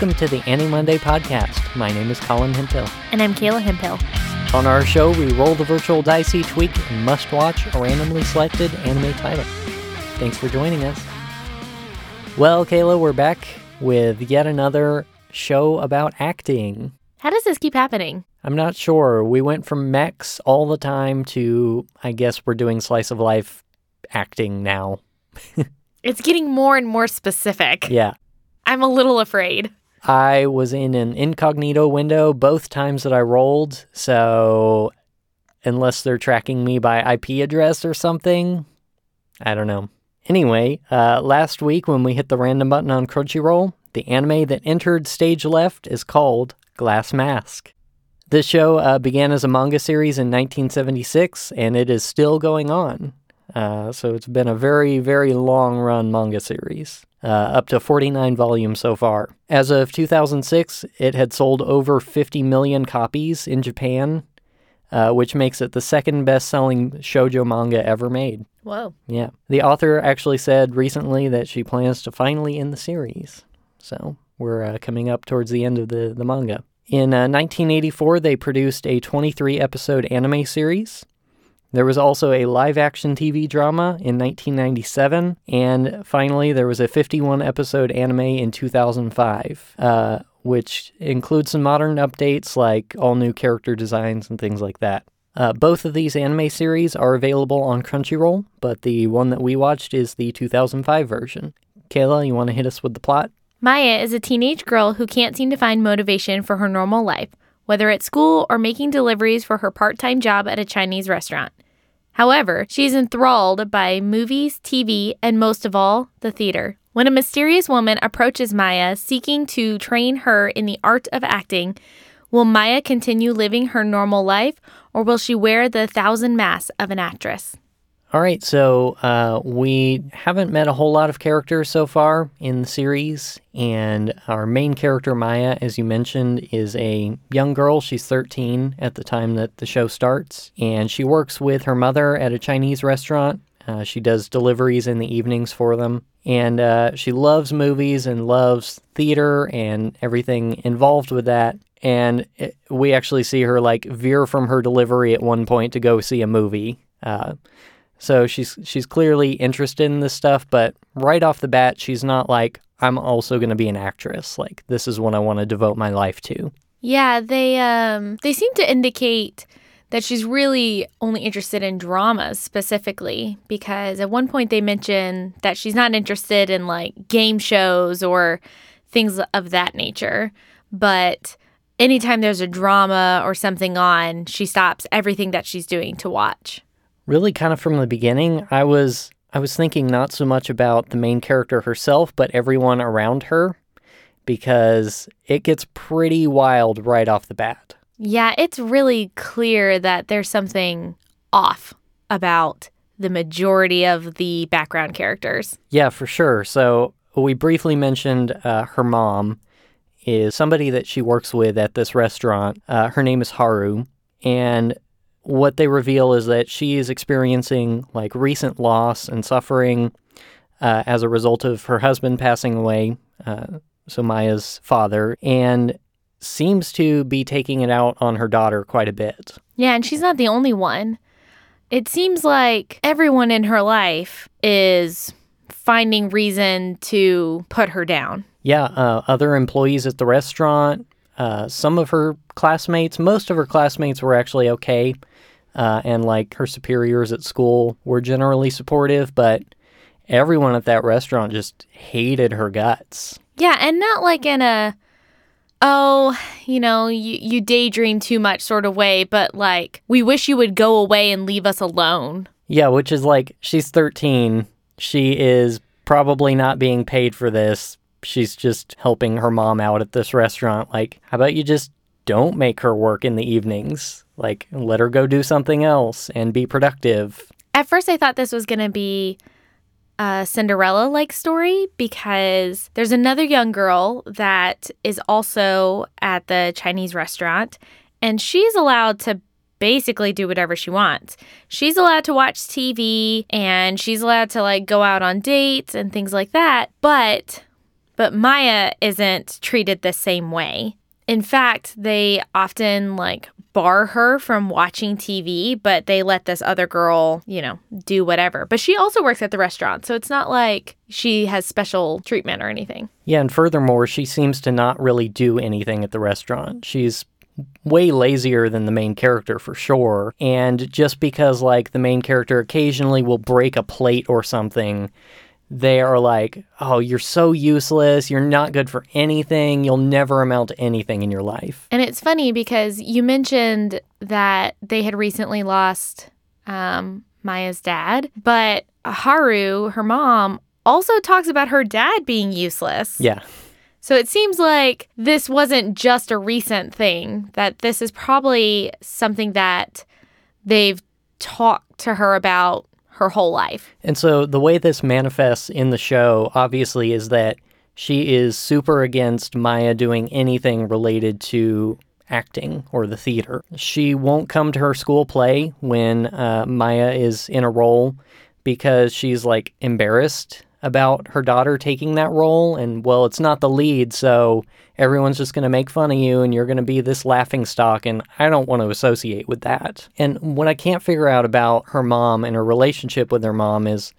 welcome to the Annie Monday podcast. My name is Colin Hempill. And I'm Kayla Hempill. On our show, we roll the virtual dice each week and must watch a randomly selected anime title. Thanks for joining us. Well, Kayla, we're back with yet another show about acting. How does this keep happening? I'm not sure. We went from mechs all the time to, I guess, we're doing slice of life acting now. It's getting more and more specific. Yeah. I'm a little afraid. I was in an incognito window both times that I rolled, so unless they're tracking me by IP address or something, I don't know. Anyway, uh, last week when we hit the random button on Crunchyroll, the anime that entered stage left is called Glass Mask. This show uh, began as a manga series in 1976, and it is still going on. Uh, so it's been a very, very long run manga series, uh, up to 49 volumes so far. As of 2006, it had sold over 50 million copies in Japan, uh, which makes it the second best selling shoujo manga ever made. Whoa. Yeah. The author actually said recently that she plans to finally end the series. So we're uh, coming up towards the end of the, the manga. In uh, 1984, they produced a 23 episode anime series. There was also a live action TV drama in 1997, and finally, there was a 51 episode anime in 2005, uh, which includes some modern updates like all new character designs and things like that. Uh, both of these anime series are available on Crunchyroll, but the one that we watched is the 2005 version. Kayla, you want to hit us with the plot? Maya is a teenage girl who can't seem to find motivation for her normal life, whether at school or making deliveries for her part time job at a Chinese restaurant. However, she is enthralled by movies, TV, and most of all, the theater. When a mysterious woman approaches Maya seeking to train her in the art of acting, will Maya continue living her normal life or will she wear the thousand masks of an actress? All right, so uh, we haven't met a whole lot of characters so far in the series, and our main character, Maya, as you mentioned, is a young girl. She's 13 at the time that the show starts, and she works with her mother at a Chinese restaurant. Uh, she does deliveries in the evenings for them, and uh, she loves movies and loves theater and everything involved with that. And it, we actually see her like veer from her delivery at one point to go see a movie. Uh, so she's she's clearly interested in this stuff, but right off the bat, she's not like I'm also going to be an actress. Like this is what I want to devote my life to. Yeah, they um they seem to indicate that she's really only interested in dramas specifically because at one point they mention that she's not interested in like game shows or things of that nature, but anytime there's a drama or something on, she stops everything that she's doing to watch really kind of from the beginning, I was I was thinking not so much about the main character herself, but everyone around her because it gets pretty wild right off the bat. Yeah, it's really clear that there's something off about the majority of the background characters. Yeah, for sure. So we briefly mentioned uh, her mom is somebody that she works with at this restaurant. Uh, her name is Haru, and what they reveal is that she is experiencing like recent loss and suffering uh, as a result of her husband passing away, uh, so Maya's father, and seems to be taking it out on her daughter quite a bit. Yeah, and she's not the only one. It seems like everyone in her life is finding reason to put her down. Yeah, uh, other employees at the restaurant, uh, some of her classmates, most of her classmates were actually okay uh, and like her superiors at school were generally supportive, but everyone at that restaurant just hated her guts. Yeah, and not like in a oh, you know, you, you daydream too much sort of way, but like we wish you would go away and leave us alone. Yeah, which is like she's 13. She is probably not being paid for this. She's just helping her mom out at this restaurant. Like, how about you just don't make her work in the evenings? Like, let her go do something else and be productive. At first, I thought this was going to be a Cinderella like story because there's another young girl that is also at the Chinese restaurant, and she's allowed to basically do whatever she wants. She's allowed to watch TV and she's allowed to like go out on dates and things like that. But But Maya isn't treated the same way. In fact, they often like bar her from watching TV, but they let this other girl, you know, do whatever. But she also works at the restaurant, so it's not like she has special treatment or anything. Yeah, and furthermore, she seems to not really do anything at the restaurant. She's way lazier than the main character for sure. And just because, like, the main character occasionally will break a plate or something, they are like, oh, you're so useless. You're not good for anything. You'll never amount to anything in your life. And it's funny because you mentioned that they had recently lost um, Maya's dad, but Haru, her mom, also talks about her dad being useless. Yeah. So it seems like this wasn't just a recent thing, that this is probably something that they've talked to her about her whole life. And so the way this manifests in the show, obviously, is that she is super against Maya doing anything related to acting or the theater. She won't come to her school play when uh, Maya is in a role because she's like embarrassed about her daughter taking that role. And well, it's not the lead, so everyone's just going to make fun of you and you're going to be this laughing stock. And I don't want to associate with that. And what I can't figure out about her mom and her relationship with her mom is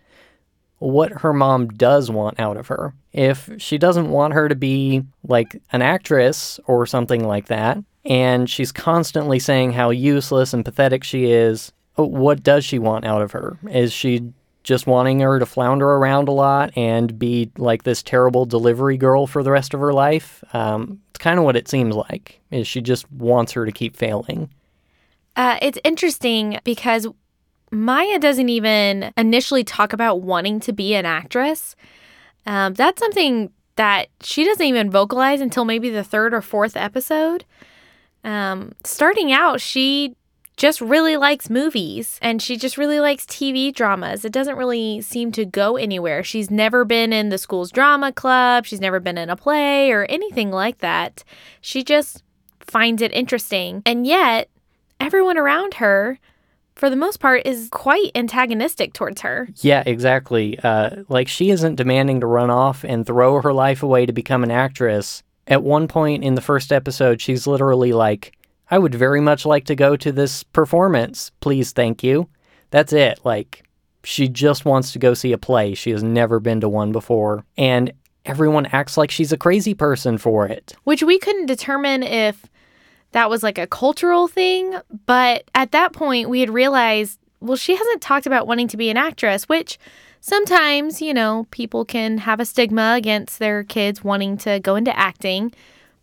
what her mom does want out of her. If she doesn't want her to be like an actress or something like that, and she's constantly saying how useless and pathetic she is, what does she want out of her? Is she just wanting her to flounder around a lot and be like this terrible delivery girl for the rest of her life. Um, it's kind of what it seems like. Is she just wants her to keep failing? Uh, it's interesting because Maya doesn't even initially talk about wanting to be an actress. Um, that's something that she doesn't even vocalize until maybe the third or fourth episode. Um, starting out, she just really likes movies and she just really likes TV dramas. It doesn't really seem to go anywhere. She's never been in the school's drama club, she's never been in a play or anything like that. She just finds it interesting. And yet, everyone around her for the most part, is quite antagonistic towards her. Yeah, exactly. Uh, like, she isn't demanding to run off and throw her life away to become an actress. At one point in the first episode, she's literally like, I would very much like to go to this performance. Please, thank you. That's it. Like, she just wants to go see a play. She has never been to one before. And everyone acts like she's a crazy person for it. Which we couldn't determine if that was like a cultural thing. But at that point, we had realized well, she hasn't talked about wanting to be an actress, which sometimes, you know, people can have a stigma against their kids wanting to go into acting.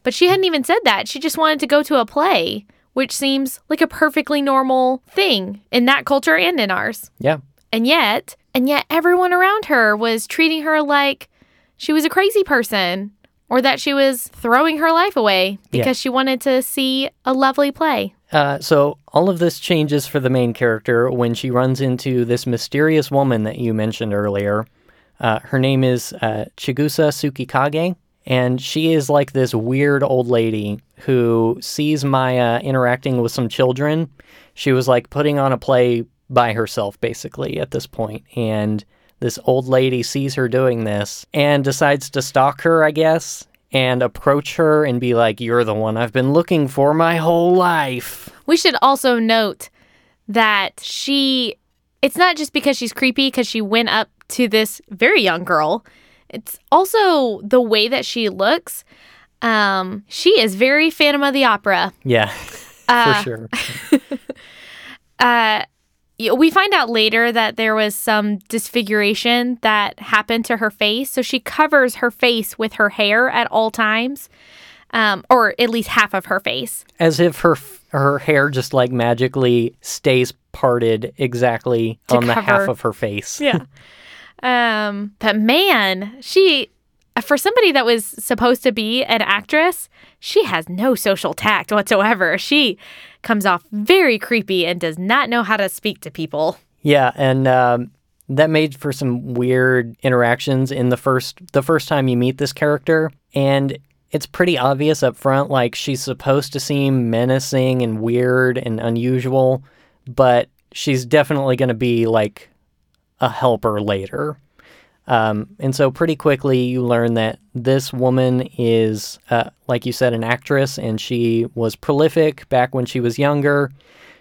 But she hadn't even said that. She just wanted to go to a play, which seems like a perfectly normal thing in that culture and in ours. Yeah. And yet, and yet everyone around her was treating her like she was a crazy person or that she was throwing her life away because yeah. she wanted to see a lovely play. Uh, so all of this changes for the main character when she runs into this mysterious woman that you mentioned earlier. Uh, her name is uh, Chigusa Tsukikage, and she is like this weird old lady who sees Maya interacting with some children. She was like putting on a play by herself, basically, at this point. And this old lady sees her doing this and decides to stalk her, I guess, and approach her and be like, You're the one I've been looking for my whole life. We should also note that she, it's not just because she's creepy, because she went up to this very young girl it's also the way that she looks. Um, she is very Phantom of the Opera. Yeah, uh, for sure. uh, we find out later that there was some disfiguration that happened to her face. So she covers her face with her hair at all times, um, or at least half of her face. As if her her hair just like magically stays parted exactly to on cover. the half of her face. Yeah. Um, but man, she for somebody that was supposed to be an actress, she has no social tact whatsoever. She comes off very creepy and does not know how to speak to people. Yeah, and um, that made for some weird interactions in the first the first time you meet this character, and it's pretty obvious up front like she's supposed to seem menacing and weird and unusual, but she's definitely going to be like a helper later. Um, and so, pretty quickly, you learn that this woman is, uh, like you said, an actress, and she was prolific back when she was younger.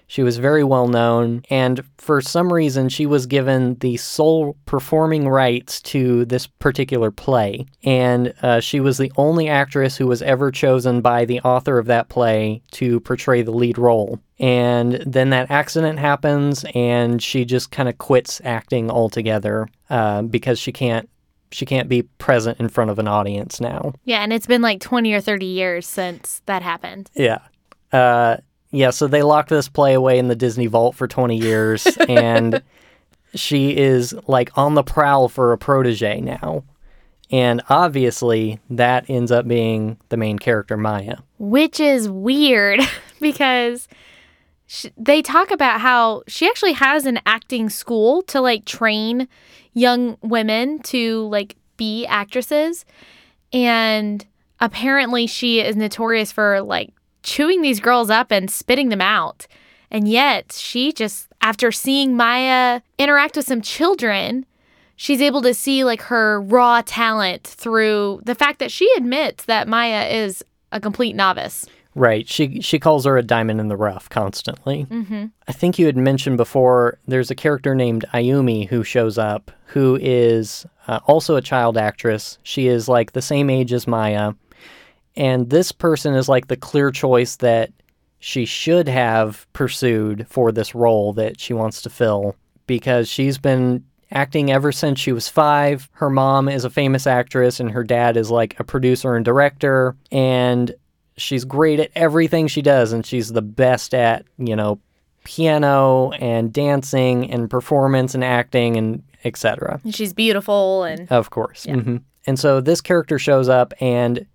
She was very well known, and for some reason, she was given the sole performing rights to this particular play. And uh, she was the only actress who was ever chosen by the author of that play to portray the lead role. And then that accident happens, and she just kind of quits acting altogether uh, because she can't she can't be present in front of an audience now. Yeah, and it's been like 20 or 30 years since that happened. Yeah. Uh, yeah, so they locked this play away in the Disney vault for 20 years, and she is like on the prowl for a protege now. And obviously, that ends up being the main character, Maya. Which is weird because sh- they talk about how she actually has an acting school to like train young women to like be actresses. And apparently, she is notorious for like chewing these girls up and spitting them out. And yet, she just, after seeing Maya interact with some children, she's able to see like her raw talent through the fact that she admits that Maya is a complete novice. Right. She she calls her a diamond in the rough constantly. Mm-hmm. I think you had mentioned before. There's a character named Ayumi who shows up, who is uh, also a child actress. She is like the same age as Maya, and this person is like the clear choice that she should have pursued for this role that she wants to fill because she's been acting ever since she was five. Her mom is a famous actress, and her dad is like a producer and director. And she's great at everything she does, and she's the best at, you know, piano and dancing and performance and acting and etc. She's beautiful and Of course. hmm And so this character shows up and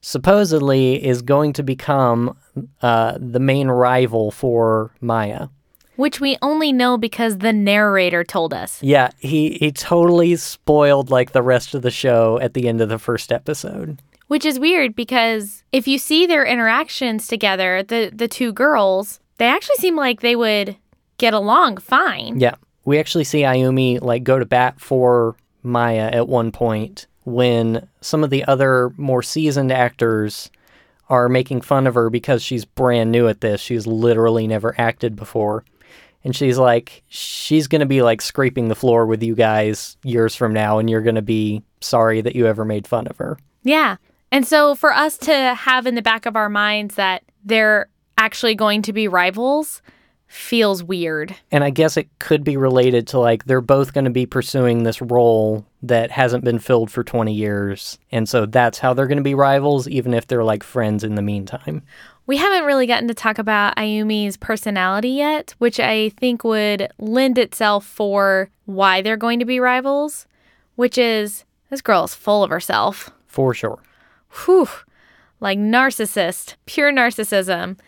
supposedly is going to become uh, the main rival for Maya. which we only know because the narrator told us. Yeah, he, he totally spoiled like the rest of the show at the end of the first episode. Which is weird because if you see their interactions together, the the two girls, they actually seem like they would get along fine. Yeah. We actually see Ayumi like go to bat for Maya at one point when some of the other more seasoned actors are making fun of her because she's brand new at this. She's literally never acted before. And she's like, she's going to be like scraping the floor with you guys years from now, and you're going to be sorry that you ever made fun of her. Yeah. And so for us to have in the back of our minds that they're actually going to be rivals feels weird. And I guess it could be related to like they're both going to be pursuing this role that hasn't been filled for 20 years. And so that's how they're going to be rivals, even if they're like friends in the meantime. We haven't really gotten to talk about Ayumi's personality yet, which I think would lend itself for why they're going to be rivals, which is this girl is full of herself. For sure. Whew. Like narcissist, pure narcissism.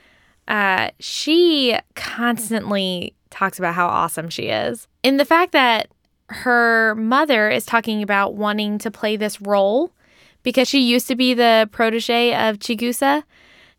Uh, she constantly talks about how awesome she is. In the fact that her mother is talking about wanting to play this role because she used to be the protege of Chigusa.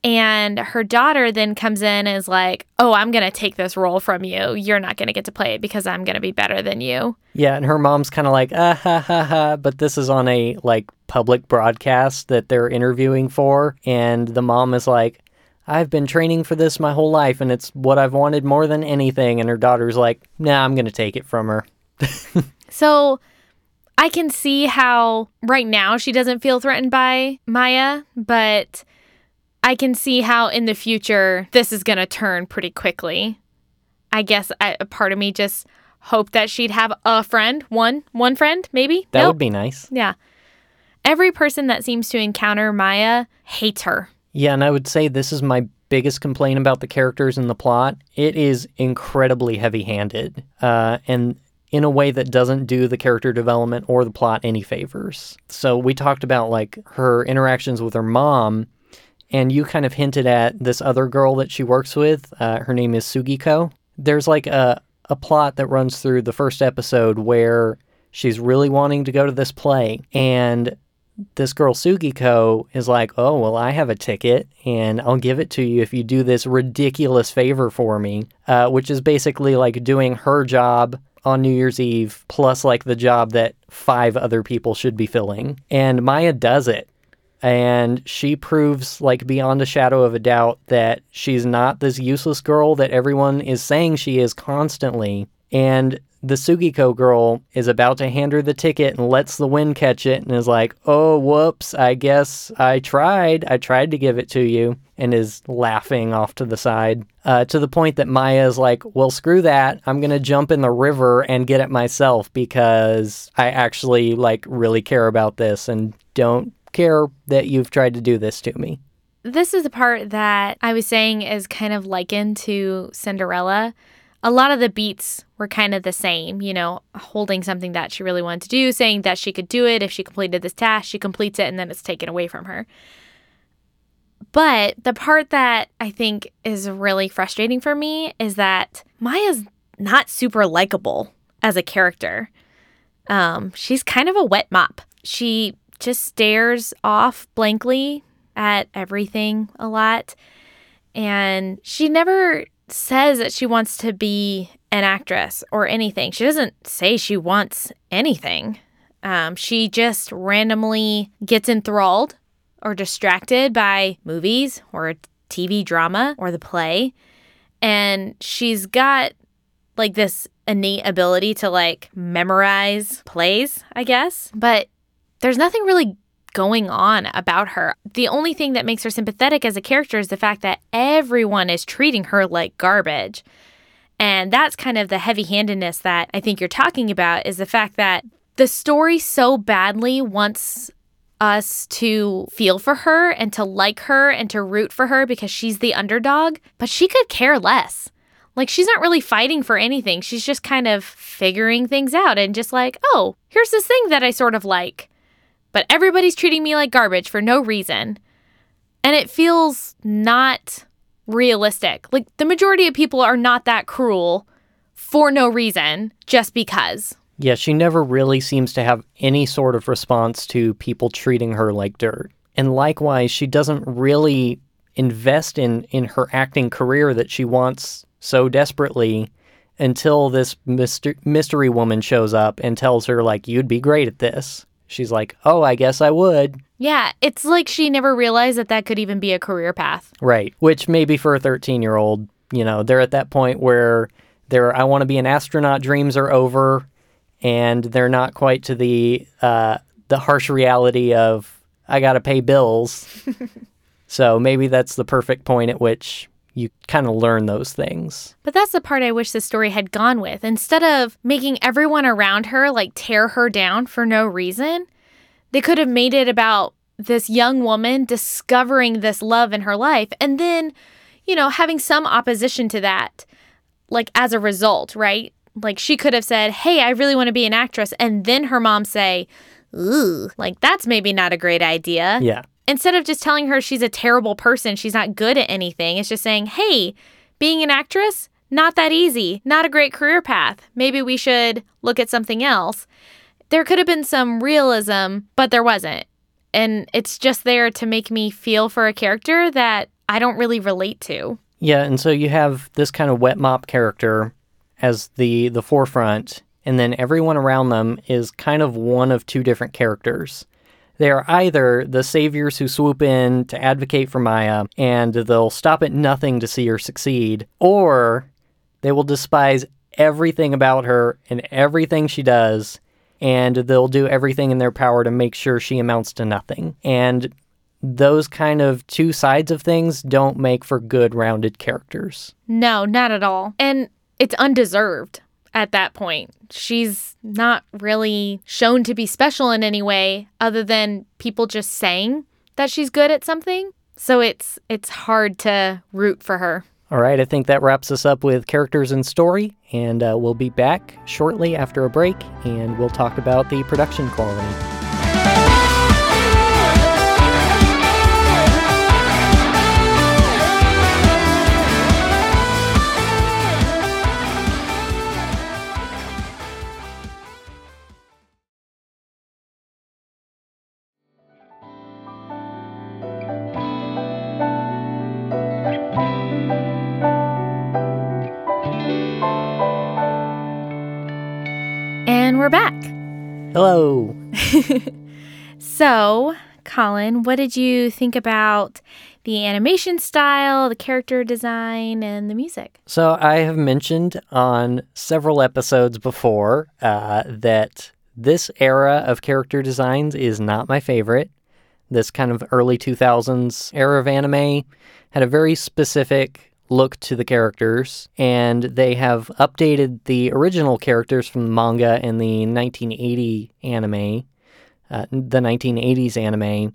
And her daughter then comes in and is like, Oh, I'm going to take this role from you. You're not going to get to play it because I'm going to be better than you. Yeah, and her mom's kind of like, ah ha ha ha, but this is on a like public broadcast that they're interviewing for, and the mom is like, I've been training for this my whole life, and it's what I've wanted more than anything. And her daughter's like, Nah, I'm gonna take it from her. So I can see how right now she doesn't feel threatened by Maya, but I can see how in the future this is going to turn pretty quickly. I guess I, a part of me just hoped that she'd have a friend, one, one friend, maybe. That Nope. would be nice. Yeah. Every person that seems to encounter Maya hates her. Yeah, and I would say this is my biggest complaint about the characters in the plot. It is incredibly heavy handed, uh, and in a way that doesn't do the character development or the plot any favors. So we talked about like her interactions with her mom, and you kind of hinted at this other girl that she works with. Uh, her name is Sugiko. There's like a, a plot that runs through the first episode where she's really wanting to go to this play, and this girl Sugiko is like, "Oh, well, I have a ticket and I'll give it to you if you do this ridiculous favor for me," uh, which is basically like doing her job on New Year's Eve, plus like the job that five other people should be filling. And Maya does it. And she proves, like, beyond a shadow of a doubt, that she's not this useless girl that everyone is saying she is constantly. And the Sugiko girl is about to hand her the ticket and lets the wind catch it and is like, oh, whoops, I guess I tried. I tried to give it to you and is laughing off to the side uh, to the point that Maya is like, well, screw that. I'm going to jump in the river and get it myself because I actually like really care about this and don't care that you've tried to do this to me. This is the part that I was saying is kind of likened to Cinderella a lot of the beats were kind of the same, you know, holding something that she really wanted to do, saying that she could do it if she completed this task, she completes it, and then it's taken away from her. But the part that I think is really frustrating for me is that Maya's not super likable as a character. Um, she's kind of a wet mop. She just stares off blankly at everything a lot. And she never says that she wants to be an actress or anything. She doesn't say she wants anything. Um, she just randomly gets enthralled or distracted by movies or TV drama or the play. And she's got like this innate ability to like memorize plays, I guess. But there's nothing really going on about her. The only thing that makes her sympathetic as a character is the fact that everyone is treating her like garbage. And that's kind of the heavy handedness that I think you're talking about is the fact that the story so badly wants us to feel for her and to like her and to root for her because she's the underdog, but she could care less. Like, she's not really fighting for anything. She's just kind of figuring things out and just like, oh, here's this thing that I sort of like but everybody's treating me like garbage for no reason. And it feels not realistic. Like the majority of people are not that cruel for no reason, just because. Yeah, she never really seems to have any sort of response to people treating her like dirt. And likewise, she doesn't really invest in in her acting career that she wants so desperately until this myster- mystery woman shows up and tells her like you'd be great at this she's like, oh, I guess I would. Yeah, it's like she never realized that that could even be a career path. Right. Which maybe for a 13 year old, you know, they're at that point where their I want to be an astronaut dreams are over and they're not quite to the uh, the harsh reality of I got to pay bills. so maybe that's the perfect point at which you kind of learn those things. But that's the part I wish the story had gone with. Instead of making everyone around her like tear her down for no reason, they could have made it about this young woman discovering this love in her life and then, you know, having some opposition to that, like as a result, right? Like she could have said, Hey, I really want to be an actress. And then her mom say, Ooh, like that's maybe not a great idea. Yeah instead of just telling her she's a terrible person, she's not good at anything, it's just saying, hey, being an actress, not that easy, not a great career path. Maybe we should look at something else. There could have been some realism, but there wasn't. And it's just there to make me feel for a character that I don't really relate to. Yeah, and so you have this kind of wet mop character as the the forefront, and then everyone around them is kind of one of two different characters. They are either the saviors who swoop in to advocate for Maya and they'll stop at nothing to see her succeed, or they will despise everything about her and everything she does, and they'll do everything in their power to make sure she amounts to nothing. And those kind of two sides of things don't make for good rounded characters. No, not at all. And it's undeserved at that point. She's not really shown to be special in any way other than people just saying that she's good at something. So it's it's hard to root for her. All right, I think that wraps us up with characters and story, and uh, we'll be back shortly after a break, and we'll talk about the production quality. Hello. So, Colin, what did you think about the animation style, the character design, and the music? So I have mentioned on several episodes before uh, that this era of character designs is not my favorite. This kind of early 2000s era of anime had a very specific look to the characters, and they have updated the original characters from the manga and the 1980 anime, uh, the 1980s anime,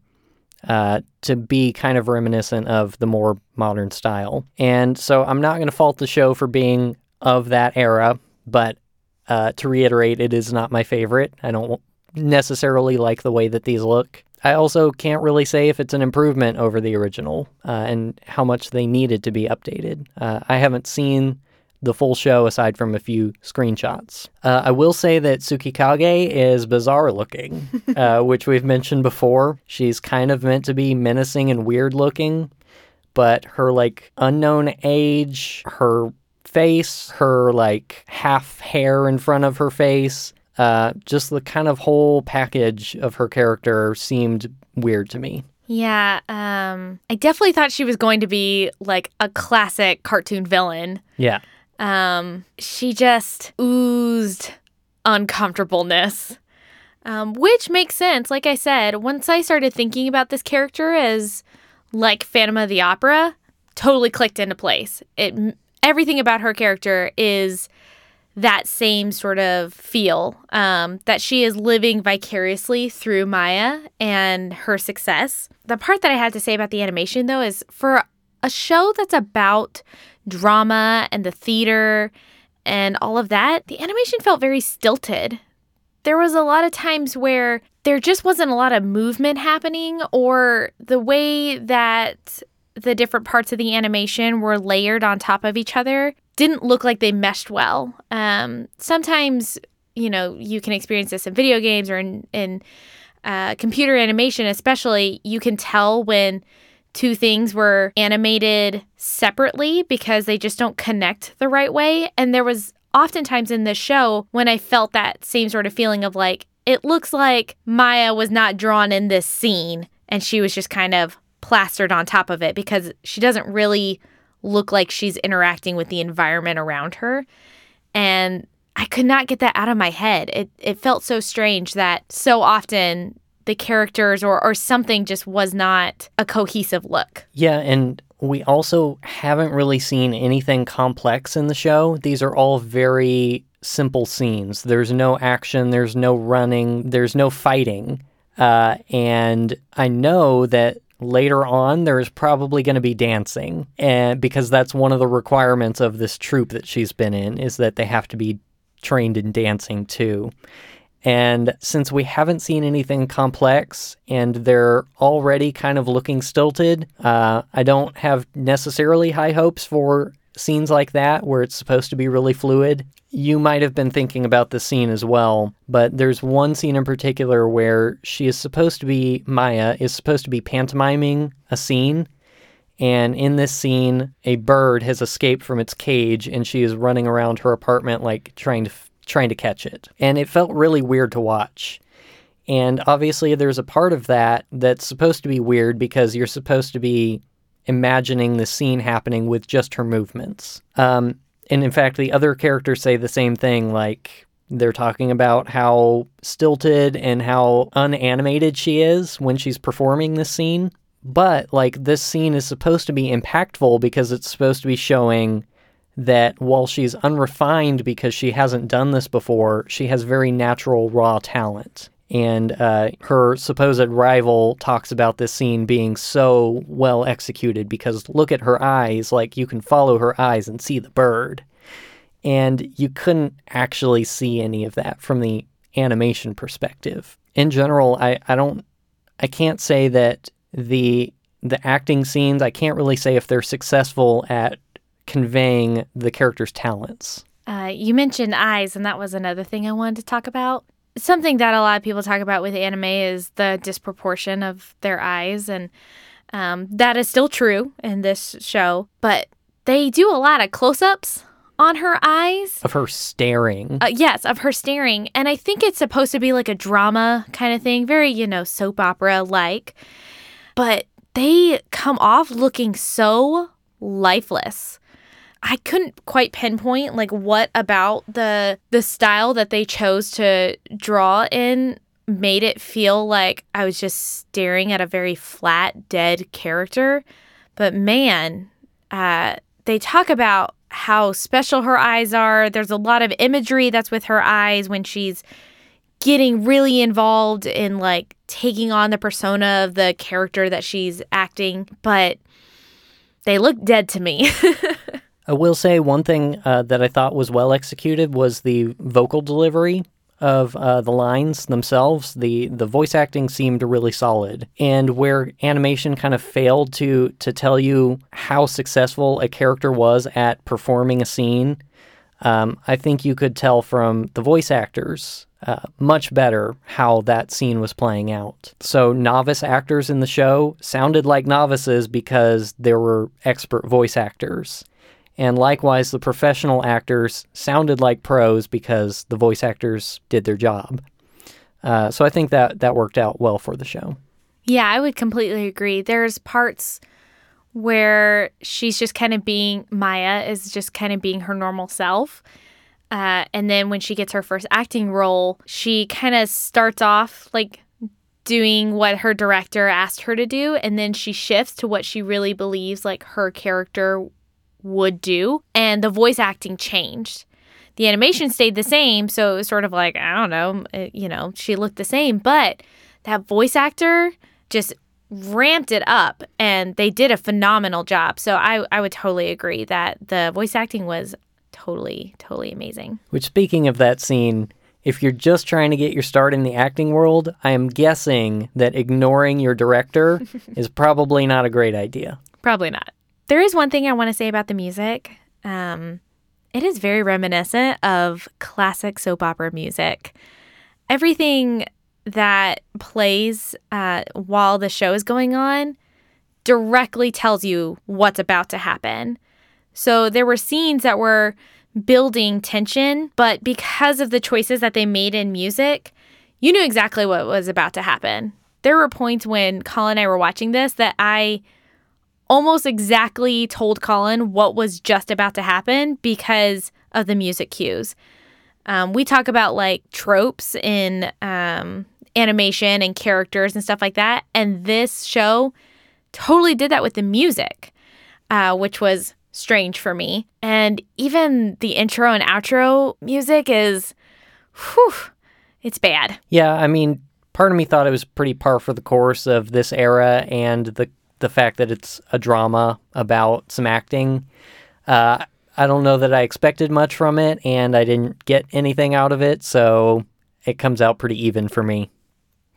uh, to be kind of reminiscent of the more modern style. And so I'm not going to fault the show for being of that era, but uh, to reiterate, it is not my favorite. I don't necessarily like the way that these look. I also can't really say if it's an improvement over the original uh, and how much they needed to be updated. Uh, I haven't seen the full show aside from a few screenshots. Uh, I will say that Tsukikage is bizarre looking, uh, which we've mentioned before. She's kind of meant to be menacing and weird looking, but her like unknown age, her face, her like half hair in front of her face, uh, just the kind of whole package of her character seemed weird to me. Yeah, um, I definitely thought she was going to be like a classic cartoon villain. Yeah. Um, she just oozed uncomfortableness, um, which makes sense. Like I said, once I started thinking about this character as like Phantom of the Opera, totally clicked into place. It everything about her character is that same sort of feel um, that she is living vicariously through Maya and her success. The part that I had to say about the animation, though, is for a show that's about drama and the theater and all of that, the animation felt very stilted. There was a lot of times where there just wasn't a lot of movement happening, or the way that the different parts of the animation were layered on top of each other didn't look like they meshed well. Um, sometimes, you know, you can experience this in video games or in, in uh, computer animation, especially. You can tell when two things were animated separately because they just don't connect the right way. And there was oftentimes in this show when I felt that same sort of feeling of like, it looks like Maya was not drawn in this scene and she was just kind of plastered on top of it because she doesn't really look like she's interacting with the environment around her. And I could not get that out of my head. It it felt so strange that so often the characters or or something just was not a cohesive look. Yeah, and we also haven't really seen anything complex in the show. These are all very simple scenes. There's no action, there's no running, there's no fighting. Uh, and I know that later on there's probably going to be dancing and because that's one of the requirements of this troupe that she's been in is that they have to be trained in dancing too. And since we haven't seen anything complex and they're already kind of looking stilted uh, i don't have necessarily high hopes for scenes like that where it's supposed to be really fluid you might have been thinking about the scene as well, but there's one scene in particular where she is supposed to be, Maya is supposed to be pantomiming a scene. And in this scene, a bird has escaped from its cage and she is running around her apartment like trying to trying to catch it. And it felt really weird to watch. And obviously there's a part of that that's supposed to be weird because you're supposed to be imagining the scene happening with just her movements. Um, and in fact, the other characters say the same thing. Like they're talking about how stilted and how unanimated she is when she's performing this scene. But like this scene is supposed to be impactful because it's supposed to be showing that while she's unrefined because she hasn't done this before, she has very natural, raw talent. And uh, her supposed rival talks about this scene being so well executed because look at her eyes, like you can follow her eyes and see the bird. And you couldn't actually see any of that from the animation perspective. In general, I, I don't I can't say that the the acting scenes, I can't really say if they're successful at conveying the character's talents. Uh, you mentioned eyes, and that was another thing I wanted to talk about something that a lot of people talk about with anime is the disproportion of their eyes, and um, that is still true in this show. But they do a lot of close ups on her eyes. Of her staring. Uh, yes, of her staring. And I think it's supposed to be like a drama kind of thing, very, you know, soap opera like. But they come off looking so lifeless. I couldn't quite pinpoint like what about the the style that they chose to draw in made it feel like I was just staring at a very flat, dead character. But man, uh, they talk about how special her eyes are. There's a lot of imagery that's with her eyes when she's getting really involved in like taking on the persona of the character that she's acting. But they look dead to me. I will say one thing uh, that I thought was well executed was the vocal delivery of uh, the lines themselves. The the voice acting seemed really solid, and where animation kind of failed to to tell you how successful a character was at performing a scene, um, I think you could tell from the voice actors uh, much better how that scene was playing out. So, novice actors in the show sounded like novices because there were expert voice actors. And likewise, the professional actors sounded like pros because the voice actors did their job. Uh, so I think that that worked out well for the show. Yeah, I would completely agree. There's parts where she's just kind of being Maya is just kind of being her normal self. Uh, and then when she gets her first acting role, she kind of starts off like doing what her director asked her to do, and then she shifts to what she really believes like her character would do, and the voice acting changed. The animation stayed the same, so it was sort of like, I don't know, it, you know, she looked the same, but that voice actor just ramped it up and they did a phenomenal job. So I, I would totally agree that the voice acting was totally, totally amazing. Which, speaking of that scene, if you're just trying to get your start in the acting world, I am guessing that ignoring your director is probably not a great idea. Probably not. There is one thing I want to say about the music. Um, it is very reminiscent of classic soap opera music. Everything that plays uh, while the show is going on directly tells you what's about to happen. So there were scenes that were building tension, but because of the choices that they made in music, you knew exactly what was about to happen. There were points when Colin and I were watching this that I almost exactly told Colin what was just about to happen because of the music cues. Um, we talk about like tropes in um, animation and characters and stuff like that. And this show totally did that with the music, uh, which was strange for me. And even the intro and outro music is, whew, it's bad. Yeah, I mean, part of me thought it was pretty par for the course of this era and the the fact that it's a drama about some acting. Uh, I don't know that I expected much from it, and I didn't get anything out of it, so it comes out pretty even for me.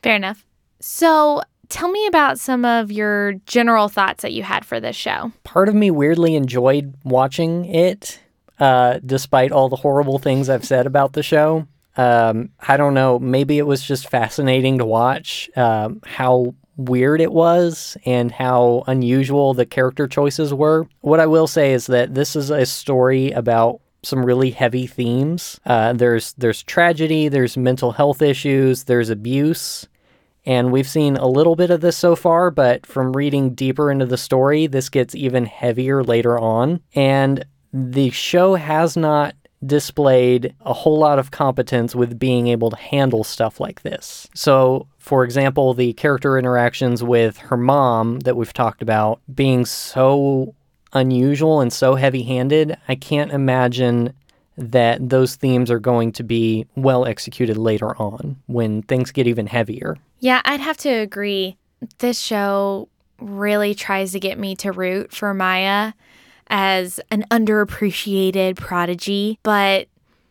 Fair enough. So, tell me about some of your general thoughts that you had for this show. Part of me weirdly enjoyed watching it, uh, despite all the horrible things I've said about the show. Um, I don't know. Maybe it was just fascinating to watch um, how weird it was and how unusual the character choices were. What I will say is that this is a story about some really heavy themes. Uh, there's there's tragedy, there's mental health issues, there's abuse, and we've seen a little bit of this so far. But from reading deeper into the story, this gets even heavier later on. And the show has not displayed a whole lot of competence with being able to handle stuff like this. So, for example, the character interactions with her mom that we've talked about being so unusual and so heavy handed, I can't imagine that those themes are going to be well executed later on when things get even heavier. Yeah, I'd have to agree. This show really tries to get me to root for Maya as an underappreciated prodigy, but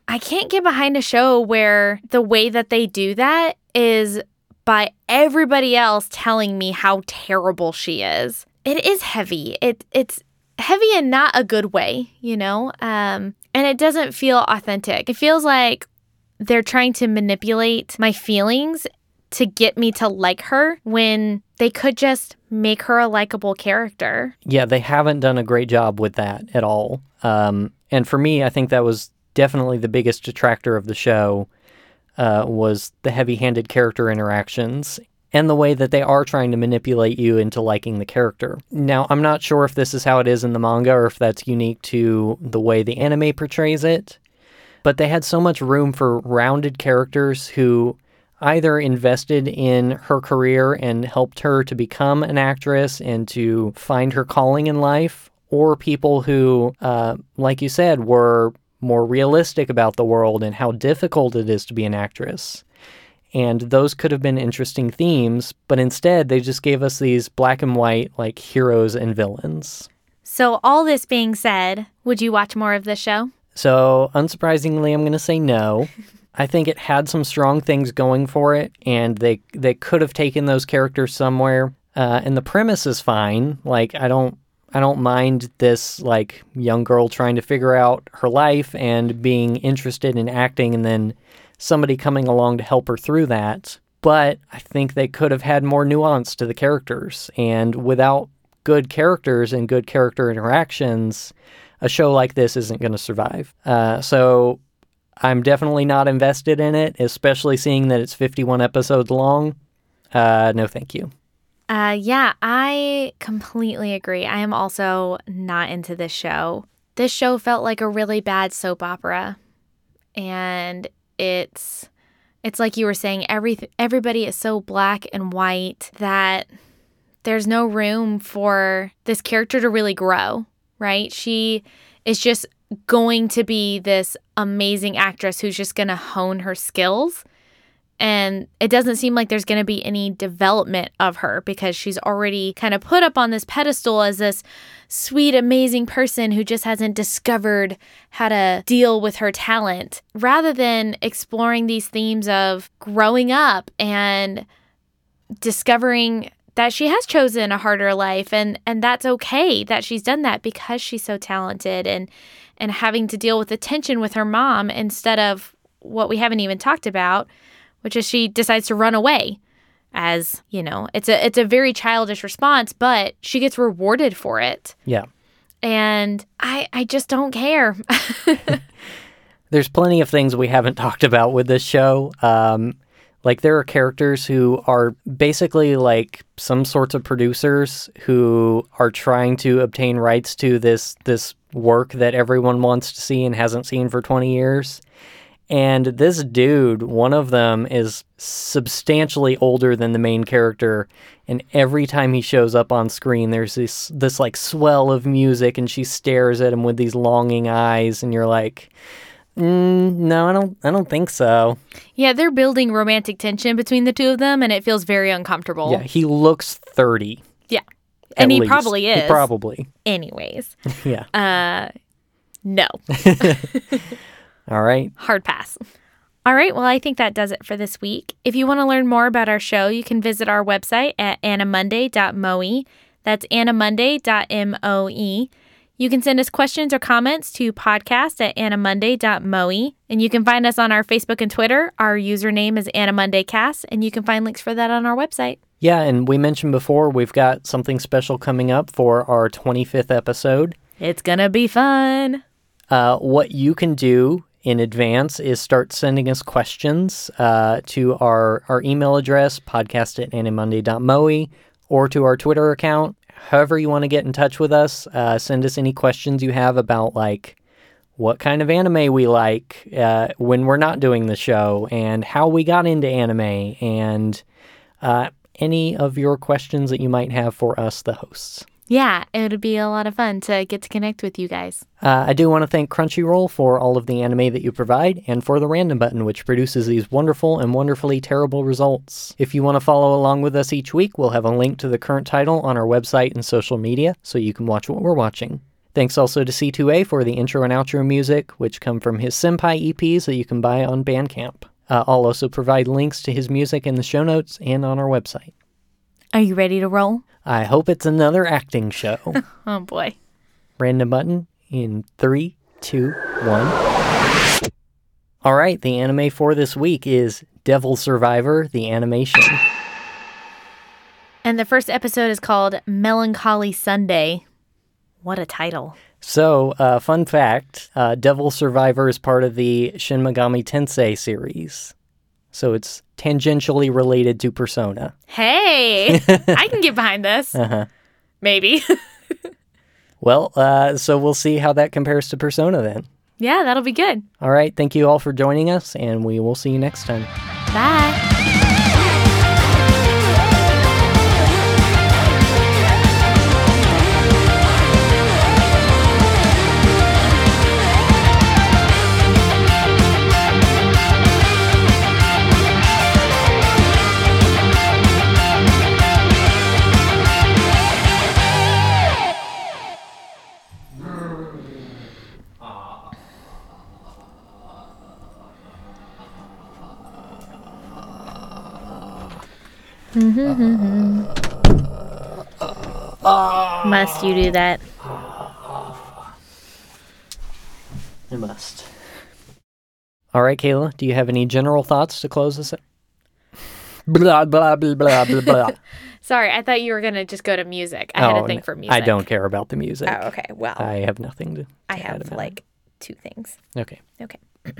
I can't get behind a show where the way that they do that is by everybody else telling me how terrible she is. It is heavy. It it's heavy in not a good way, you know? Um and it doesn't feel authentic. It feels like they're trying to manipulate my feelings to get me to like her when they could just make her a likable character. Yeah, they haven't done a great job with that at all. Um, and for me, I think that was definitely the biggest detractor of the show uh, was the heavy-handed character interactions and the way that they are trying to manipulate you into liking the character. Now, I'm not sure if this is how it is in the manga or if that's unique to the way the anime portrays it, but they had so much room for rounded characters who either invested in her career and helped her to become an actress and to find her calling in life, or people who, uh, like you said, were more realistic about the world and how difficult it is to be an actress. And those could have been interesting themes, but instead they just gave us these black and white, like heroes and villains. So, all this being said, would you watch more of this show? So, unsurprisingly, I'm going to say no. I think it had some strong things going for it, and they they could have taken those characters somewhere. Uh, and the premise is fine. Like I don't I don't mind this like young girl trying to figure out her life and being interested in acting, and then somebody coming along to help her through that. But I think they could have had more nuance to the characters, and without good characters and good character interactions, a show like this isn't going to survive. Uh, so I'm definitely not invested in it, especially seeing that it's 51 episodes long. Uh, no, thank you. Uh, yeah, I completely agree. I am also not into this show. This show felt like a really bad soap opera, and it's it's like you were saying. Every everybody is so black and white that there's no room for this character to really grow. Right? She is just going to be this amazing actress who's just going to hone her skills. And it doesn't seem like there's going to be any development of her because she's already kind of put up on this pedestal as this sweet, amazing person who just hasn't discovered how to deal with her talent. Rather than exploring these themes of growing up and discovering that she has chosen a harder life and and that's okay that she's done that because she's so talented and and having to deal with the tension with her mom instead of what we haven't even talked about, which is she decides to run away. As you know, it's a it's a very childish response, but she gets rewarded for it. Yeah. And I I just don't care. There's plenty of things we haven't talked about with this show. Um, like there are characters who are basically like some sorts of producers who are trying to obtain rights to this this work that everyone wants to see and hasn't seen for 20 years. And this dude, one of them is substantially older than the main character, and every time he shows up on screen there's this this like swell of music and she stares at him with these longing eyes and you're like Mm, no, I don't. I don't think so. Yeah, they're building romantic tension between the two of them, and it feels very uncomfortable. Yeah, he looks thirty. Yeah, and he least. probably is. He probably. Anyways. yeah. Uh, no. All right. Hard pass. All right, well, I think that does it for this week. If you want to learn more about our show, you can visit our website at annamonday.moe. That's annamonday.moe. You can send us questions or comments to podcast at annamonday.moe. And you can find us on our Facebook and Twitter. Our username is AnnaMondayCast, and you can find links for that on our website. Yeah, and we mentioned before we've got something special coming up for our 25th episode. It's going to be fun. Uh, what you can do in advance is start sending us questions uh, to our, our email address, podcast at annamonday.moe, or to our Twitter account however you want to get in touch with us, uh, send us any questions you have about like what kind of anime we like uh, when we're not doing the show and how we got into anime and uh, any of your questions that you might have for us, the hosts. Yeah, it would be a lot of fun to get to connect with you guys. Uh, I do want to thank Crunchyroll for all of the anime that you provide and for the random button, which produces these wonderful and wonderfully terrible results. If you want to follow along with us each week, we'll have a link to the current title on our website and social media so you can watch what we're watching. Thanks also to Sithu Aye for the intro and outro music, which come from his Senpai EPs that you can buy on Bandcamp. Uh, I'll also provide links to his music in the show notes and on our website. Are you ready to roll? I hope it's another acting show. oh boy. Random button in three, two, one. All right, the anime for this week is Devil Survivor, the animation. And the first episode is called Melancholy Sunday. What a title. So, uh, fun fact uh, Devil Survivor is part of the Shin Megami Tensei series. So, it's tangentially related to Persona. Hey, I can get behind this. Uh-huh. Maybe. Well, uh, so we'll see how that compares to Persona then. yeah, that'll be good. All right. Thank you all for joining us, and we will see you next time. Bye. Mm-hmm, mm-hmm, mm-hmm. Must you do that? I must. All right, Kayla, do you have any general thoughts to close this? Blah, blah, blah, blah, blah, blah. Sorry, I thought you were gonna just go to music. I had Oh, a thing for music. I don't care about the music. Oh, okay. Well, I have nothing to. I to add have about it. like two things. Okay. Okay.